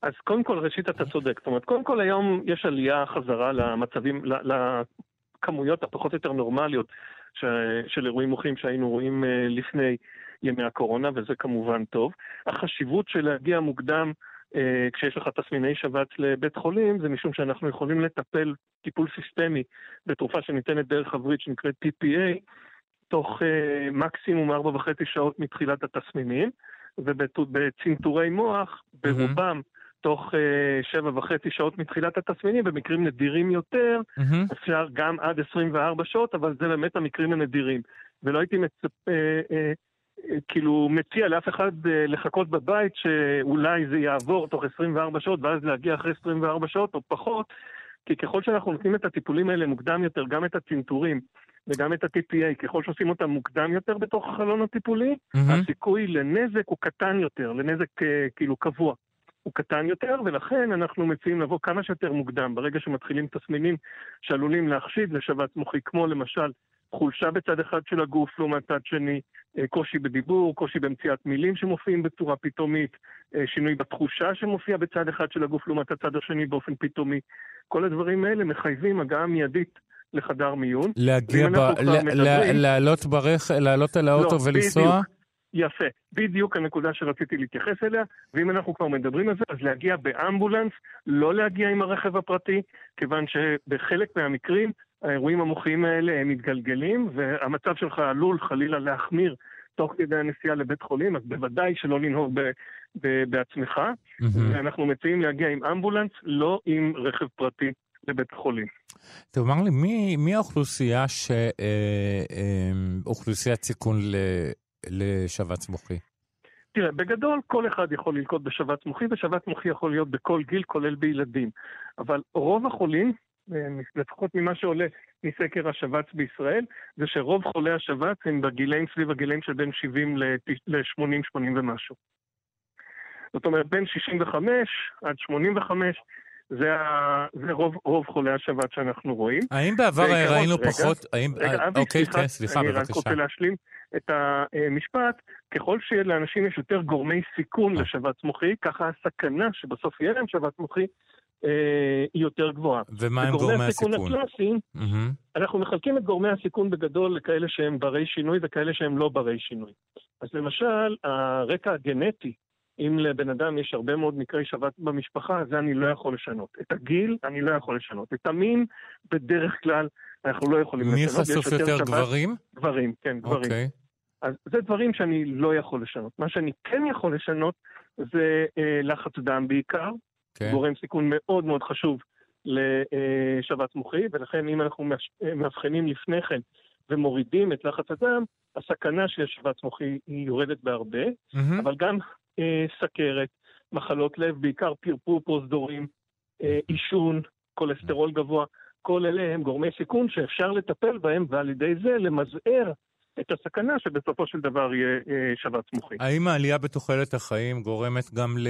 אז קודם כל, ראשית אתה צודק. זאת אומרת, קודם כל היום יש עלייה חזרה למצבים, לכמויות הפחות יותר נורמליות ש... של אירועים מוחיים שהיינו רואים אה, לפני ימי הקורונה, וזה כמובן טוב. החשיבות של להגיע מוקדם כשיש לך תסמיני שבץ לבית חולים, זה משום שאנחנו יכולים לטפל טיפול סיסטמי בתרופה שניתנת דרך הברית שנקראת TPA, תוך אה, מקסימום 4.5 שעות מתחילת התסמינים, ובצנתורי מוח, ברובם, תוך אה, שבע וחצי שעות מתחילת התסמינים, במקרים נדירים יותר, מהמם. אפשר גם עד 24 שעות, אבל זה באמת המקרים הנדירים. ולא הייתי מצפ... אה, אה, אה, כאילו מציע לאף אחד אה, לחכות בבית שאולי זה יעבור תוך 24 שעות, ואז להגיע אחרי 24 שעות או פחות, כי ככל שאנחנו נותנים את הטיפולים האלה מוקדם יותר, גם את הצנתורים וגם את ה-TPA, ככל שעושים אותם מוקדם יותר בתוך החלון הטיפולי, מהמם. הסיכוי לנזק הוא קטן יותר, לנזק אה, כאילו קבוע. הוא קטן יותר, ולכן אנחנו מציעים לבוא כמה שיותר מוקדם, ברגע שמתחילים תסמינים שעלולים להחשיד לשבץ מוחי, כמו למשל חולשה בצד אחד של הגוף לעומת צד שני, אה, קושי בדיבור, קושי במציאת מילים שמופיעים בצורה פתאומית, אה, שינוי בתחושה שמופיע בצד אחד של הגוף לעומת הצד השני באופן פתאומי. כל הדברים האלה מחייבים הגעה מיידית לחדר מיון. להגיע, ב... ל- מדברים- לעלות ברכ... לעלות על האוטו לא, ולנסוע? בדיוק. יפה, בדיוק הנקודה שרציתי להתייחס אליה, ואם אנחנו כבר מדברים על זה, אז להגיע באמבולנס, לא להגיע עם הרכב הפרטי, כיוון שבחלק מהמקרים האירועים המוחיים האלה הם מתגלגלים, והמצב שלך עלול חלילה להחמיר תוך כדי הנסיעה לבית חולים, אז בוודאי שלא לנהוג ב- ב- בעצמך, מהמם. ואנחנו מציעים להגיע עם אמבולנס, לא עם רכב פרטי לבית החולים. תאמר לי, מי, מי האוכלוסייה ש... אה, אה, אוכלוסיית סיכון ל... לשבץ מוחי? תראה, בגדול כל אחד יכול ללקוט בשבץ מוחי, ושבץ מוחי יכול להיות בכל גיל, כולל בילדים. אבל רוב החולים, לפחות ממה שעולה מסקר השבץ בישראל, זה שרוב חולי השבץ הם בגילאים סביב הגילאים של בין 70 ל-80, 80 ומשהו. זאת אומרת, בין 65 עד 85, זה, ה... זה רוב, רוב חולי השבץ שאנחנו רואים. האם בעבר ראינו רגע, פחות... האם... רגע, אה, אבי, אוקיי, סליחה, כן, סליחה, אני רק בבקשה. רוצה להשלים את המשפט. ככל שלאנשים יש יותר גורמי סיכון אה. לשבץ מוחי, ככה הסכנה שבסוף יהיה להם שבץ מוחי אה, היא יותר גבוהה. ומה הם גורמי הסיכון הסיכון? הקלאסיים, מהמם. אנחנו מחלקים את גורמי הסיכון בגדול לכאלה שהם ברי שינוי וכאלה שהם לא ברי שינוי. אז למשל, הרקע הגנטי, אם לבן אדם יש הרבה מאוד מקרי שבץ במשפחה, זה אני לא יכול לשנות. את הגיל, אני לא יכול לשנות. את המין, בדרך כלל, אנחנו לא יכולים מי לשנות. יש חשוף יותר, שבץ- גברים? גברים, כן, גברים. אוקיי. אז זה דברים שאני לא יכול לשנות. מה שאני כן יכול לשנות זה אה, לחץ דם בעיקר, כן. גורם סיכון מאוד מאוד חשוב לשבץ מוחי, ולכן אם אנחנו מאבחנים לפני כן ומורידים את לחץ הדם, הסכנה של שבץ מוחי היא יורדת בהרבה, מהמם. אבל גם אה, סכרת, מחלות לב, בעיקר פרפור פרוזדורים, אה, עישון, כולסטרול גבוה, כל אלה הם גורמי סיכון שאפשר לטפל בהם ועל ידי זה למזער את הסכנה שבסופו של דבר יהיה אה, שבץ מוחי. האם העלייה בתוחלת החיים גורמת גם ל...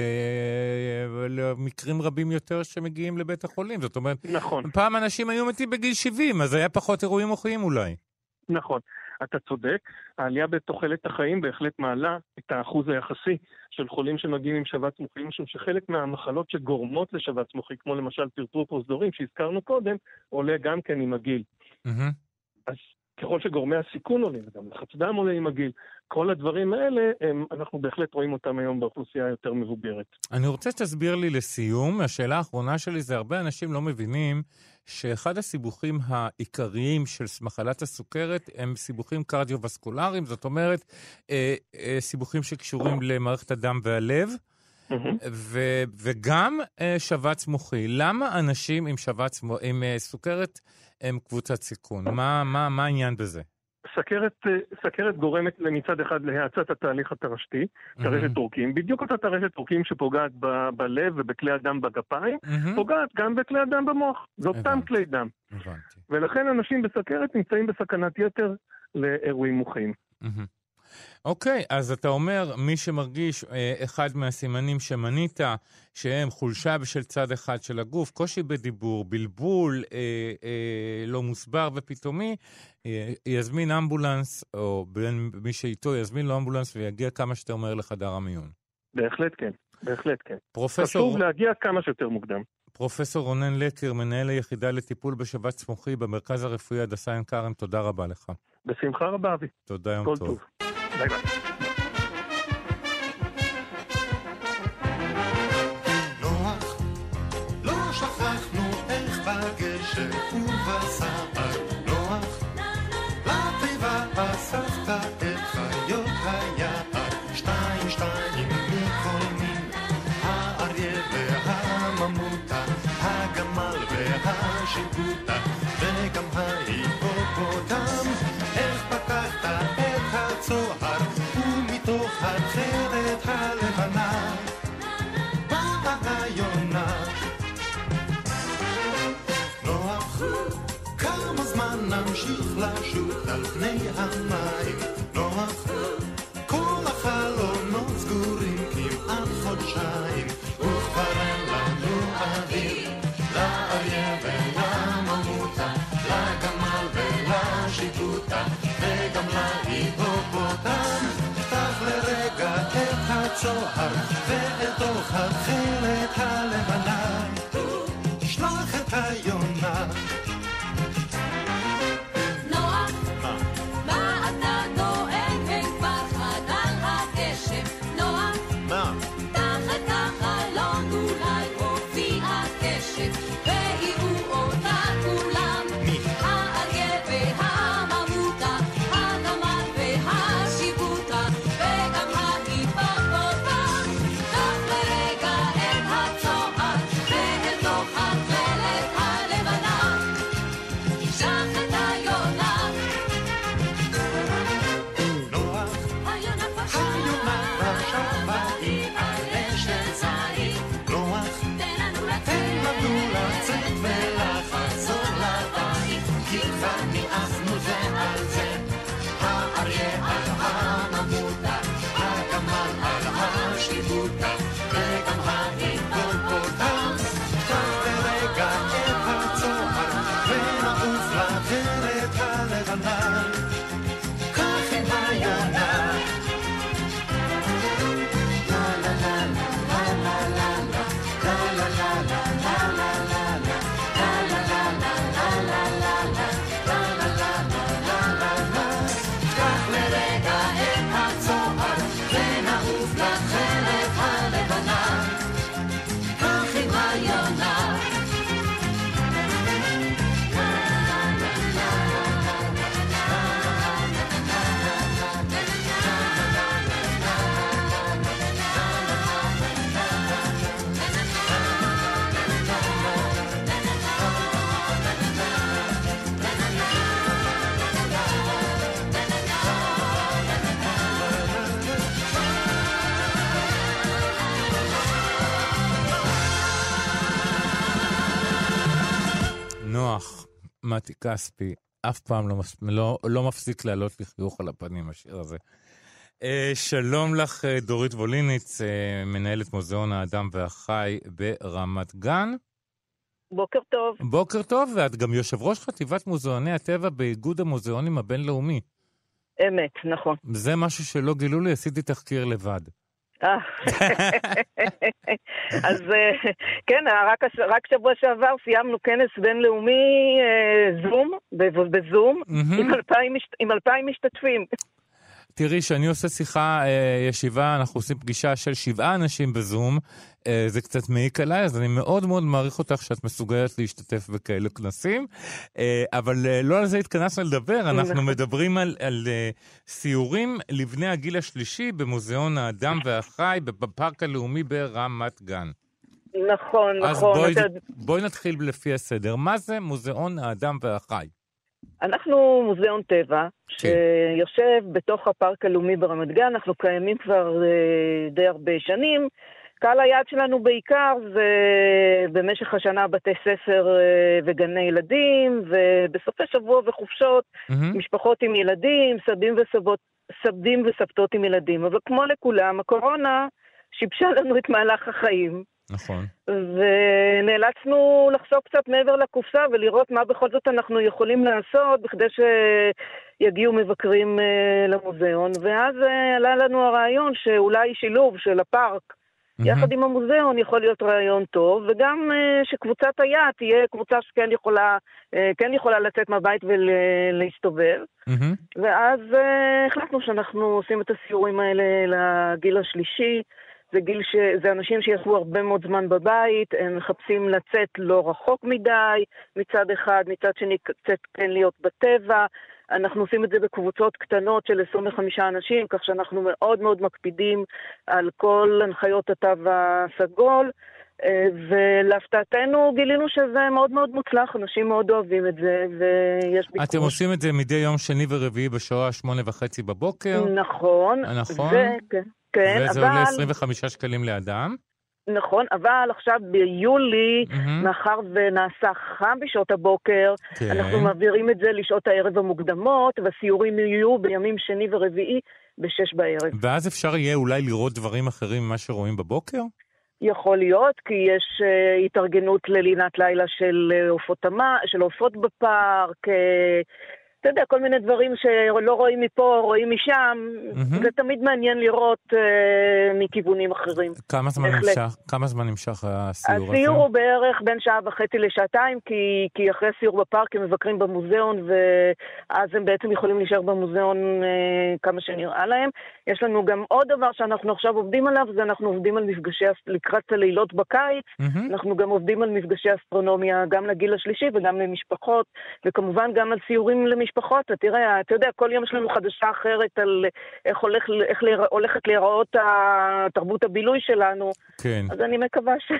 למקרים רבים יותר שמגיעים לבית החולים? זאת אומרת, נכון, פעם אנשים היו מתים בגיל 70, אז היה פחות אירועים מוחיים אולי. נכון. אתה צודק, העלייה בתוחלת החיים בהחלט מעלה את האחוז היחסי של חולים שמגיעים עם שבץ מוחי, משום שחלק מהמחלות שגורמות לשבץ מוחי, כמו למשל פרפור פרוזדורים שהזכרנו קודם, עולה גם כן עם הגיל. מהמם. אז ככל שגורמי הסיכון עולים, וגם לחץ דם עולה עם הגיל, כל הדברים האלה, הם, אנחנו בהחלט רואים אותם היום באוכלוסייה היותר מבוגרת. אני רוצה שתסביר לי לסיום, השאלה האחרונה שלי זה הרבה אנשים לא מבינים שאחד הסיבוכים העיקריים של מחלת הסוכרת הם סיבוכים קרדיו-וסקולריים, זאת אומרת, אה, אה, סיבוכים שקשורים למערכת הדם והלב, ו- וגם אה, שבץ מוחי. למה אנשים עם שבץ, עם אה, סוכרת הם קבוצת סיכון? מה, מה, מה העניין בזה? סכרת, אה, סכרת גורמת מצד אחד להאצת התהליך התרשתי, טרשת עורקים, בדיוק אותה טרשת עורקים שפוגעת ב- בלב ובכלי הדם בגפיים, מהמם. פוגעת גם בכלי הדם במוח. זה אותם. כלי דם. הבנתי. ולכן אנשים בסכרת נמצאים בסכנת יתר לאירועים מוחיים. מהמם. אוקיי, אז אתה אומר, מי שמרגיש אה, אחד מהסימנים שמנית, שהם חולשה בשל צד אחד של הגוף, קושי בדיבור, בלבול אה, אה, לא מוסבר ופתאומי, אה, יזמין אמבולנס, או בין מי שאיתו יזמין לו אמבולנס ויגיע כמה שיותר מהר לחדר המיון. בהחלט כן, בהחלט כן. פרופסור, חשוב להגיע כמה שיותר מוקדם. פרופסור רונן לקר, מנהל היחידה לטיפול בשבץ מוחי במרכז הרפואי הדסה עין כרם, תודה רבה לך. בשמחה רבה, אבי. תודה, יום כל טוב. טוב. ביי ביי. נוח, התכלת הלבנה, תשלח את היונה. נוח, מתי כספי, אף פעם לא, לא, לא מפסיק לעלות לי חיוך על הפנים, השיר הזה. אה, שלום לך, אה, דורית ווליניץ, אה, מנהלת מוזיאון האדם והחי ברמת גן. בוקר טוב. בוקר טוב, ואת גם יושב ראש חטיבת מוזיאוני הטבע באיגוד המוזיאונים הבינלאומי. אמת, נכון. זה משהו שלא גילו לי, עשיתי תחקיר לבד. אה. אז אה, כן, רק, הש- רק שבוע שעבר סיימנו כנס בינלאומי אה, זום, בזום. עם אלפיים עם אלפיים משתתפים. תראי, כשאני עושה שיחה, אה, ישיבה, אנחנו עושים פגישה של שבעה אנשים בזום, אה, זה קצת מעיק עליי, אז אני מאוד מאוד מעריך אותך שאת מסוגלת להשתתף בכאלה כנסים. אה, אבל אה, לא על זה התכנסנו לדבר, אנחנו נכון. מדברים על, על אה, סיורים לבני הגיל השלישי במוזיאון האדם <laughs> והחי בפארק הלאומי ברמת גן. נכון, אז נכון. בואי, אתה יודע, בואי נתחיל לפי הסדר. מה זה מוזיאון האדם והחי? אנחנו מוזיאון טבע, כן. שיושב בתוך הפארק הלאומי ברמת גן, אנחנו קיימים כבר אה, די הרבה שנים. קהל היעד שלנו בעיקר זה במשך השנה בתי ספר אה, וגני ילדים, ובסופי שבוע וחופשות, מהמם. משפחות עם ילדים, סבים וסבות, סבים וסבתות עם ילדים. אבל כמו לכולם, הקורונה שיבשה לנו את מהלך החיים. נכון. ונאלצנו לחשוב קצת מעבר לקופסה ולראות מה בכל זאת אנחנו יכולים לעשות בכדי שיגיעו מבקרים אה, למוזיאון. ואז אה, עלה לנו הרעיון שאולי שילוב של הפארק מהמם. יחד עם המוזיאון יכול להיות רעיון טוב, וגם אה, שקבוצת היעד תהיה קבוצה שכן יכולה, כן יכולה לצאת מהבית ולהסתובב. מהמם. ואז החלטנו שאנחנו עושים את הסיורים האלה לגיל השלישי. זה גיל ש... זה אנשים שישבו הרבה מאוד זמן בבית, הם מחפשים לצאת לא רחוק מדי מצד אחד, מצד שני קצת כן להיות בטבע. אנחנו עושים את זה בקבוצות קטנות של 25 אנשים, כך שאנחנו מאוד מאוד מקפידים על כל הנחיות התו הסגול. אה, ולהפתעתנו גילינו שזה מאוד מאוד מוצלח, אנשים מאוד אוהבים את זה, ויש ביקוש. אתם עושים את זה מדי יום שני ורביעי בשעה שמונה וחצי בבוקר, נכון. נכון. ו- כן, כן, וזה אבל... עולה 25 שקלים לאדם. נכון, אבל עכשיו ביולי, מהמם. מאחר ונעשה חם בשעות הבוקר, כן. אנחנו מעבירים את זה לשעות הערב המוקדמות, והסיורים יהיו בימים שני ורביעי בשש בערב. ואז אפשר יהיה אולי לראות דברים אחרים ממה שרואים בבוקר? יכול להיות, כי יש uh, התארגנות ללינת לילה של אה, עופות של עופות בפארק, uh, אתה יודע, כל מיני דברים שלא רואים מפה, רואים משם, מהמם. זה תמיד מעניין לראות uh, מכיוונים אחרים. כמה זמן. נמשך, כמה זמן נמשך הסיור הזה? הסיור הוא בערך בין שעה וחצי לשעתיים, כי, כי אחרי סיור בפארק הם מבקרים במוזיאון, ואז הם בעצם יכולים להישאר במוזיאון אה, כמה שנראה להם. יש לנו גם עוד דבר שאנחנו עכשיו עובדים עליו, זה אנחנו עובדים על מפגשי, לקראת הלילות בקיץ, מהמם. אנחנו גם עובדים על מפגשי אסטרונומיה, גם לגיל השלישי וגם למשפחות, וכמובן גם על סיורים למשפחות. תראה, אתה יודע, כל יום יש לנו חדשה אחרת על איך, הולך, איך להירא, הולכת להיראות תרבות הבילוי שלנו, כן, אז אני מקווה ש...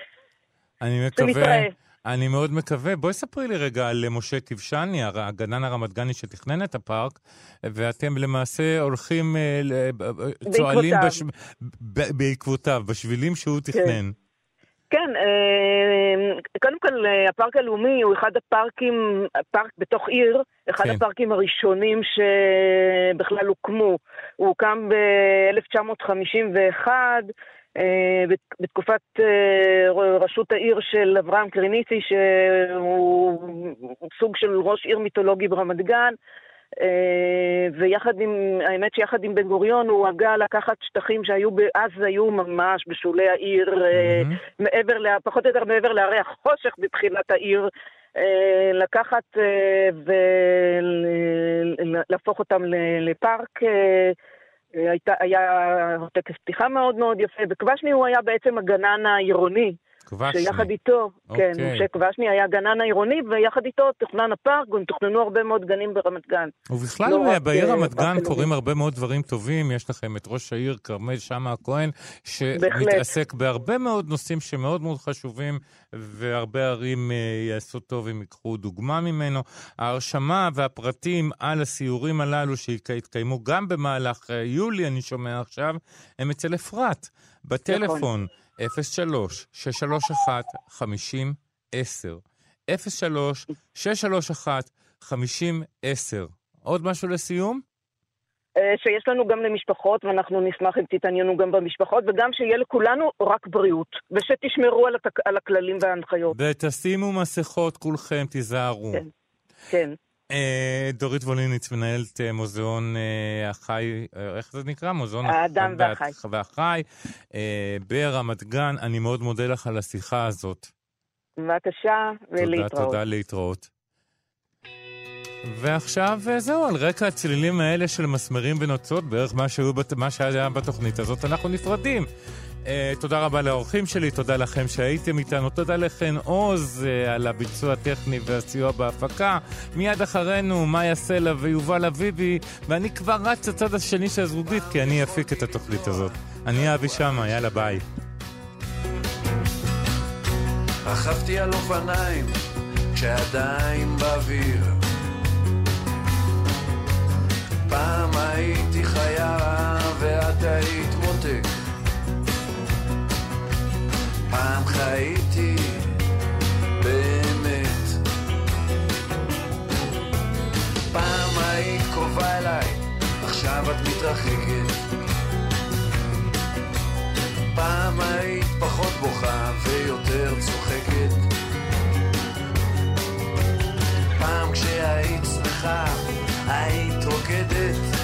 אני <laughs> שנתראה. מקווה. אני מאוד מקווה. בואי ספרי לי רגע על משה הר- הגנן הרמת גני שתכנן את הפארק, ואתם למעשה הולכים, אה, ב- ב- צועלים. בש- בעקבותיו, בשבילים שהוא תכנן. כן, אה, קודם כל, אה, הפארק הלאומי הוא אחד הפארקים, פארק בתוך עיר, אחד כן. הפארקים הראשונים שבכלל הוקמו. הוא הוקם ב-1951, בתקופת אה, ראשות העיר של אברהם קריניצי, שהוא סוג של ראש עיר מיתולוגי ברמת גן. אה, ויחד עם, האמת שיחד עם בן גוריון הוא הגה לקחת שטחים שהיו, אז היו ממש בשולי העיר, מהמם. מעבר, ל- פחות או יותר מעבר להרי החושך בתחילת העיר, אה, לקחת ולהפוך אותם לפארק. הייתה, היה טקס פתיחה מאוד מאוד יפה, וקבשני הוא היה בעצם הגנן העירוני. כבשני. שיחד איתו, כן, אוקיי. משה קבשני היה הגנן העירוני, ויחד איתו תוכנן הפארק, תוכננו הרבה מאוד גנים ברמת גן. ובכלל, לא רק, בעיר אה, רמת גן. קורים הרבה מאוד דברים טובים. יש לכם את ראש העיר כרמל שאמה הכהן, בהחלט. שמתעסק בהרבה מאוד נושאים שמאוד מאוד חשובים, והרבה ערים אה, יעשו טוב אם ייקחו דוגמה ממנו. ההרשמה והפרטים על הסיורים הללו שהתקיימו גם במהלך אה, יולי, אני שומע עכשיו, הם אצל אפרת, בטלפון 03 631 50 10 03 631 50 10 עוד משהו לסיום? אה, שיש לנו גם למשפחות, ואנחנו נשמח אם תתעניינו גם במשפחות, וגם שיהיה לכולנו רק בריאות, ושתשמרו על, התק... על הכללים וההנחיות. ותשימו מסכות כולכם, תיזהרו. כן. כן. אה, דורית ווליניץ, מנהלת אה, מוזיאון אה, החי, איך זה נקרא? מוזיאון האדם וה- והחי. והחי ברמת גן. אני מאוד מודה לך על השיחה הזאת. בבקשה, תודה, ולהתראות. תודה, להתראות. ועכשיו זהו, על רקע הצלילים האלה של מסמרים ונוצות, בערך מה, שהיו, בת- מה שהיה בתוכנית הזאת, אנחנו נפרדים. Uh, תודה רבה לאורחים שלי, תודה לכם שהייתם איתנו, תודה לכן עוז uh, על הביצוע הטכני והסיוע בהפקה. מיד אחרינו, מאיה סלע ויובל אביבי, ואני כבר רץ לצד השני של הזרוגית, כי אני אפיק את התוכנית הזאת. אני אבי שמה, יאללה ביי. רכבתי על אופניים כשעדיין באוויר פעם הייתי חיה ואת היית מותק פעם חייתי באמת. פעם היית קרובה אליי עכשיו את מתרחקת. פעם היית פחות בוכה ויותר צוחקת. פעם כשהיית שמחה היית רוקדת